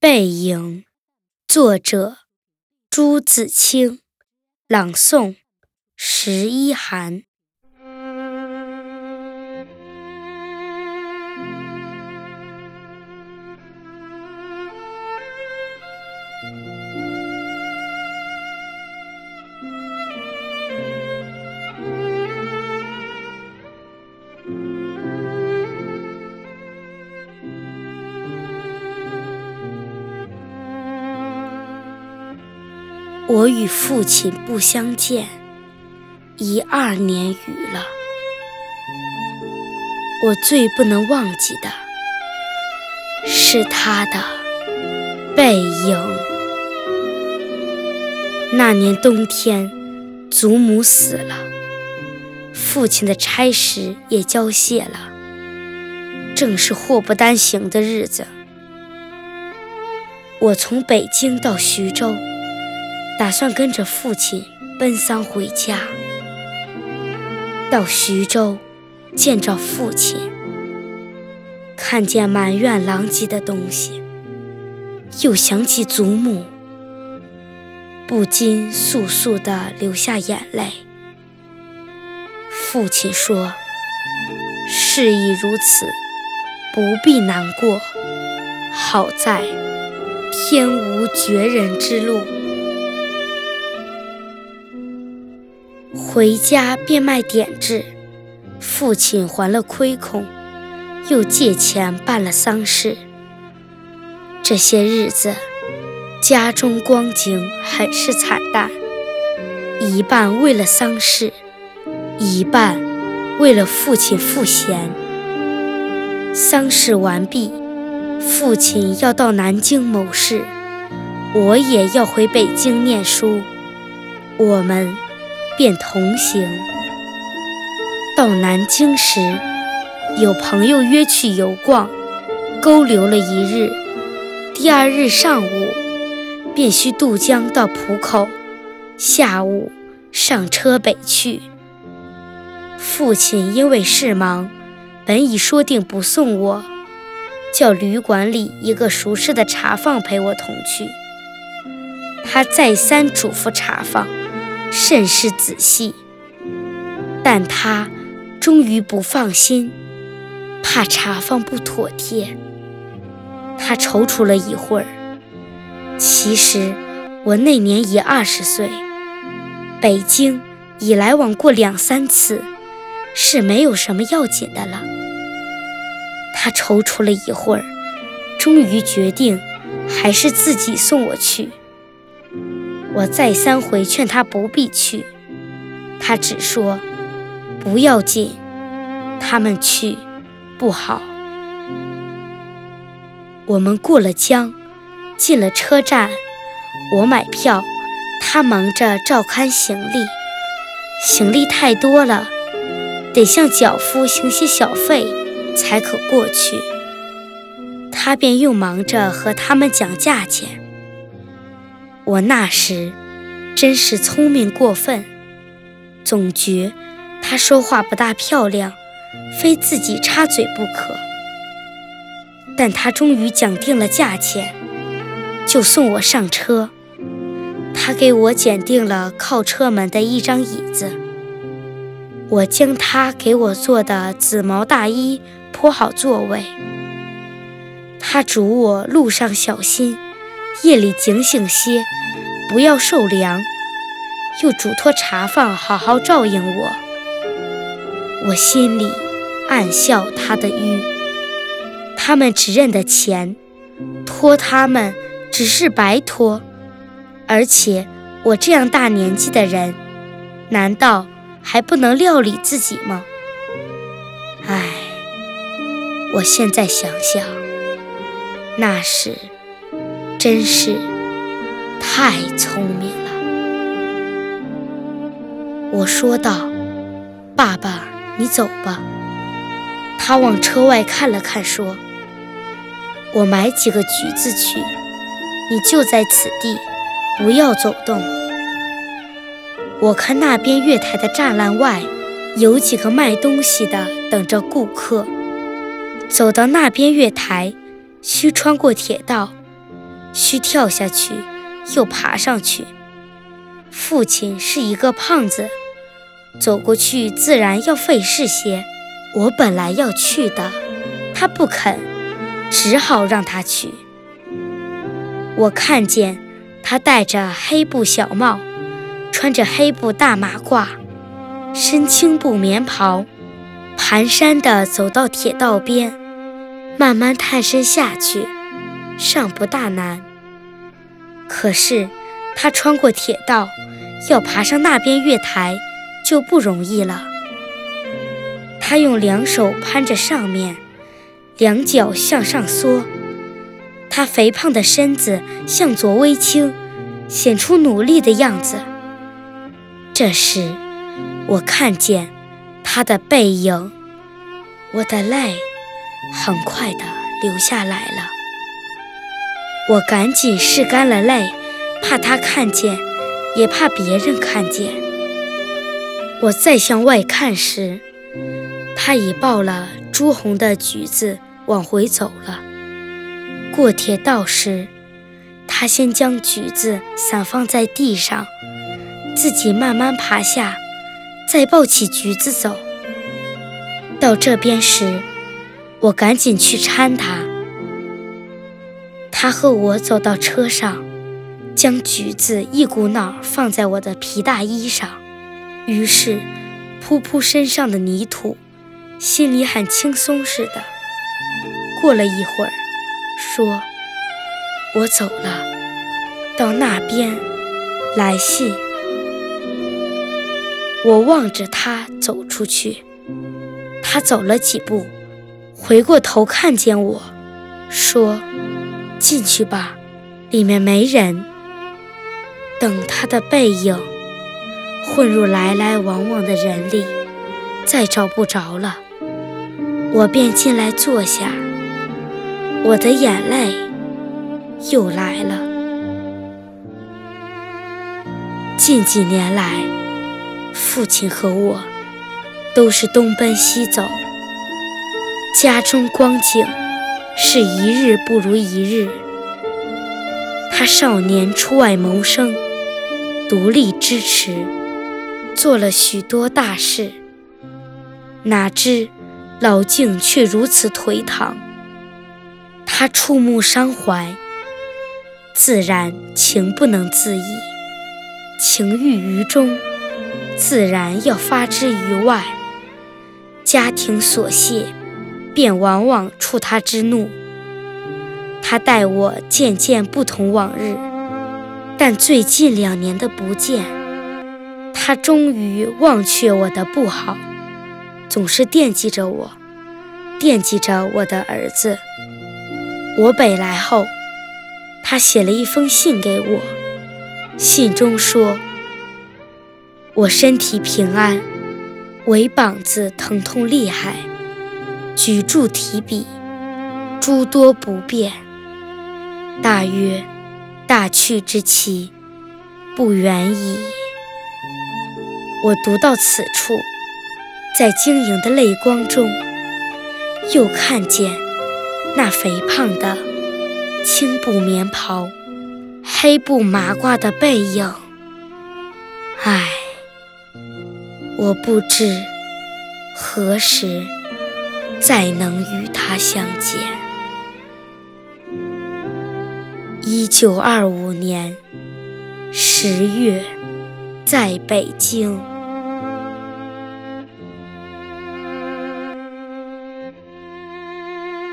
背影，作者朱自清，朗诵十一寒。我与父亲不相见，已二年余了。我最不能忘记的是他的背影。那年冬天，祖母死了，父亲的差事也交卸了，正是祸不单行的日子。我从北京到徐州。打算跟着父亲奔丧回家，到徐州见着父亲，看见满院狼藉的东西，又想起祖母，不禁簌簌地流下眼泪。父亲说：“事已如此，不必难过。好在天无绝人之路。”回家变卖点质，父亲还了亏空，又借钱办了丧事。这些日子，家中光景很是惨淡，一半为了丧事，一半为了父亲赋闲。丧事完毕，父亲要到南京谋事，我也要回北京念书，我们。便同行。到南京时，有朋友约去游逛，勾留了一日。第二日上午，便需渡江到浦口，下午上车北去。父亲因为事忙，本已说定不送我，叫旅馆里一个熟识的茶房陪我同去。他再三嘱咐茶房。甚是仔细，但他终于不放心，怕茶放不妥帖。他踌躇了一会儿。其实我那年已二十岁，北京已来往过两三次，是没有什么要紧的了。他踌躇了一会儿，终于决定还是自己送我去。我再三回劝他不必去，他只说不要紧，他们去不好。我们过了江，进了车站，我买票，他忙着照看行李，行李太多了，得向脚夫行些小费才可过去。他便又忙着和他们讲价钱。我那时真是聪明过分，总觉他说话不大漂亮，非自己插嘴不可。但他终于讲定了价钱，就送我上车。他给我拣定了靠车门的一张椅子，我将他给我做的紫毛大衣铺好座位。他嘱我路上小心。夜里警醒些，不要受凉。又嘱托茶房好好照应我。我心里暗笑他的愚。他们只认得钱，托他们只是白托。而且我这样大年纪的人，难道还不能料理自己吗？唉，我现在想想，那时。真是太聪明了，我说道：“爸爸，你走吧。”他往车外看了看，说：“我买几个橘子去，你就在此地，不要走动。我看那边月台的栅栏外有几个卖东西的，等着顾客。走到那边月台，需穿过铁道。”需跳下去，又爬上去。父亲是一个胖子，走过去自然要费事些。我本来要去的，他不肯，只好让他去。我看见他戴着黑布小帽，穿着黑布大马褂，身青布棉袍，蹒跚地走到铁道边，慢慢探身下去，尚不大难。可是他穿过铁道，要爬上那边月台，就不容易了。他用两手攀着上面，两脚向上缩。他肥胖的身子向左微倾，显出努力的样子。这时，我看见他的背影，我的泪很快地流下来了。我赶紧拭干了泪，怕他看见，也怕别人看见。我再向外看时，他已抱了朱红的橘子往回走了。过铁道时，他先将橘子散放在地上，自己慢慢爬下，再抱起橘子走。到这边时，我赶紧去搀他。他和我走到车上，将橘子一股脑放在我的皮大衣上，于是扑扑身上的泥土。心里很轻松似的。过了一会儿，说：“我走了，到那边来信。”我望着他走出去，他走了几步，回过头看见我，说：“进去吧，里面没人。”等他的背影混入来来往往的人里，再找不着了。我便进来坐下，我的眼泪又来了。近几年来，父亲和我都是东奔西走，家中光景是一日不如一日。他少年出外谋生，独立支持，做了许多大事，哪知。老境却如此颓唐，他触目伤怀，自然情不能自已，情郁于中，自然要发之于外。家庭琐屑，便往往触他之怒。他待我渐渐不同往日，但最近两年的不见，他终于忘却我的不好。总是惦记着我，惦记着我的儿子。我北来后，他写了一封信给我，信中说：“我身体平安，唯膀子疼痛厉害，举箸提笔诸多不便。大约大去之期不远矣。”我读到此处。在晶莹的泪光中，又看见那肥胖的青布棉袍、黑布麻褂的背影。唉，我不知何时再能与他相见。一九二五年十月，在北京。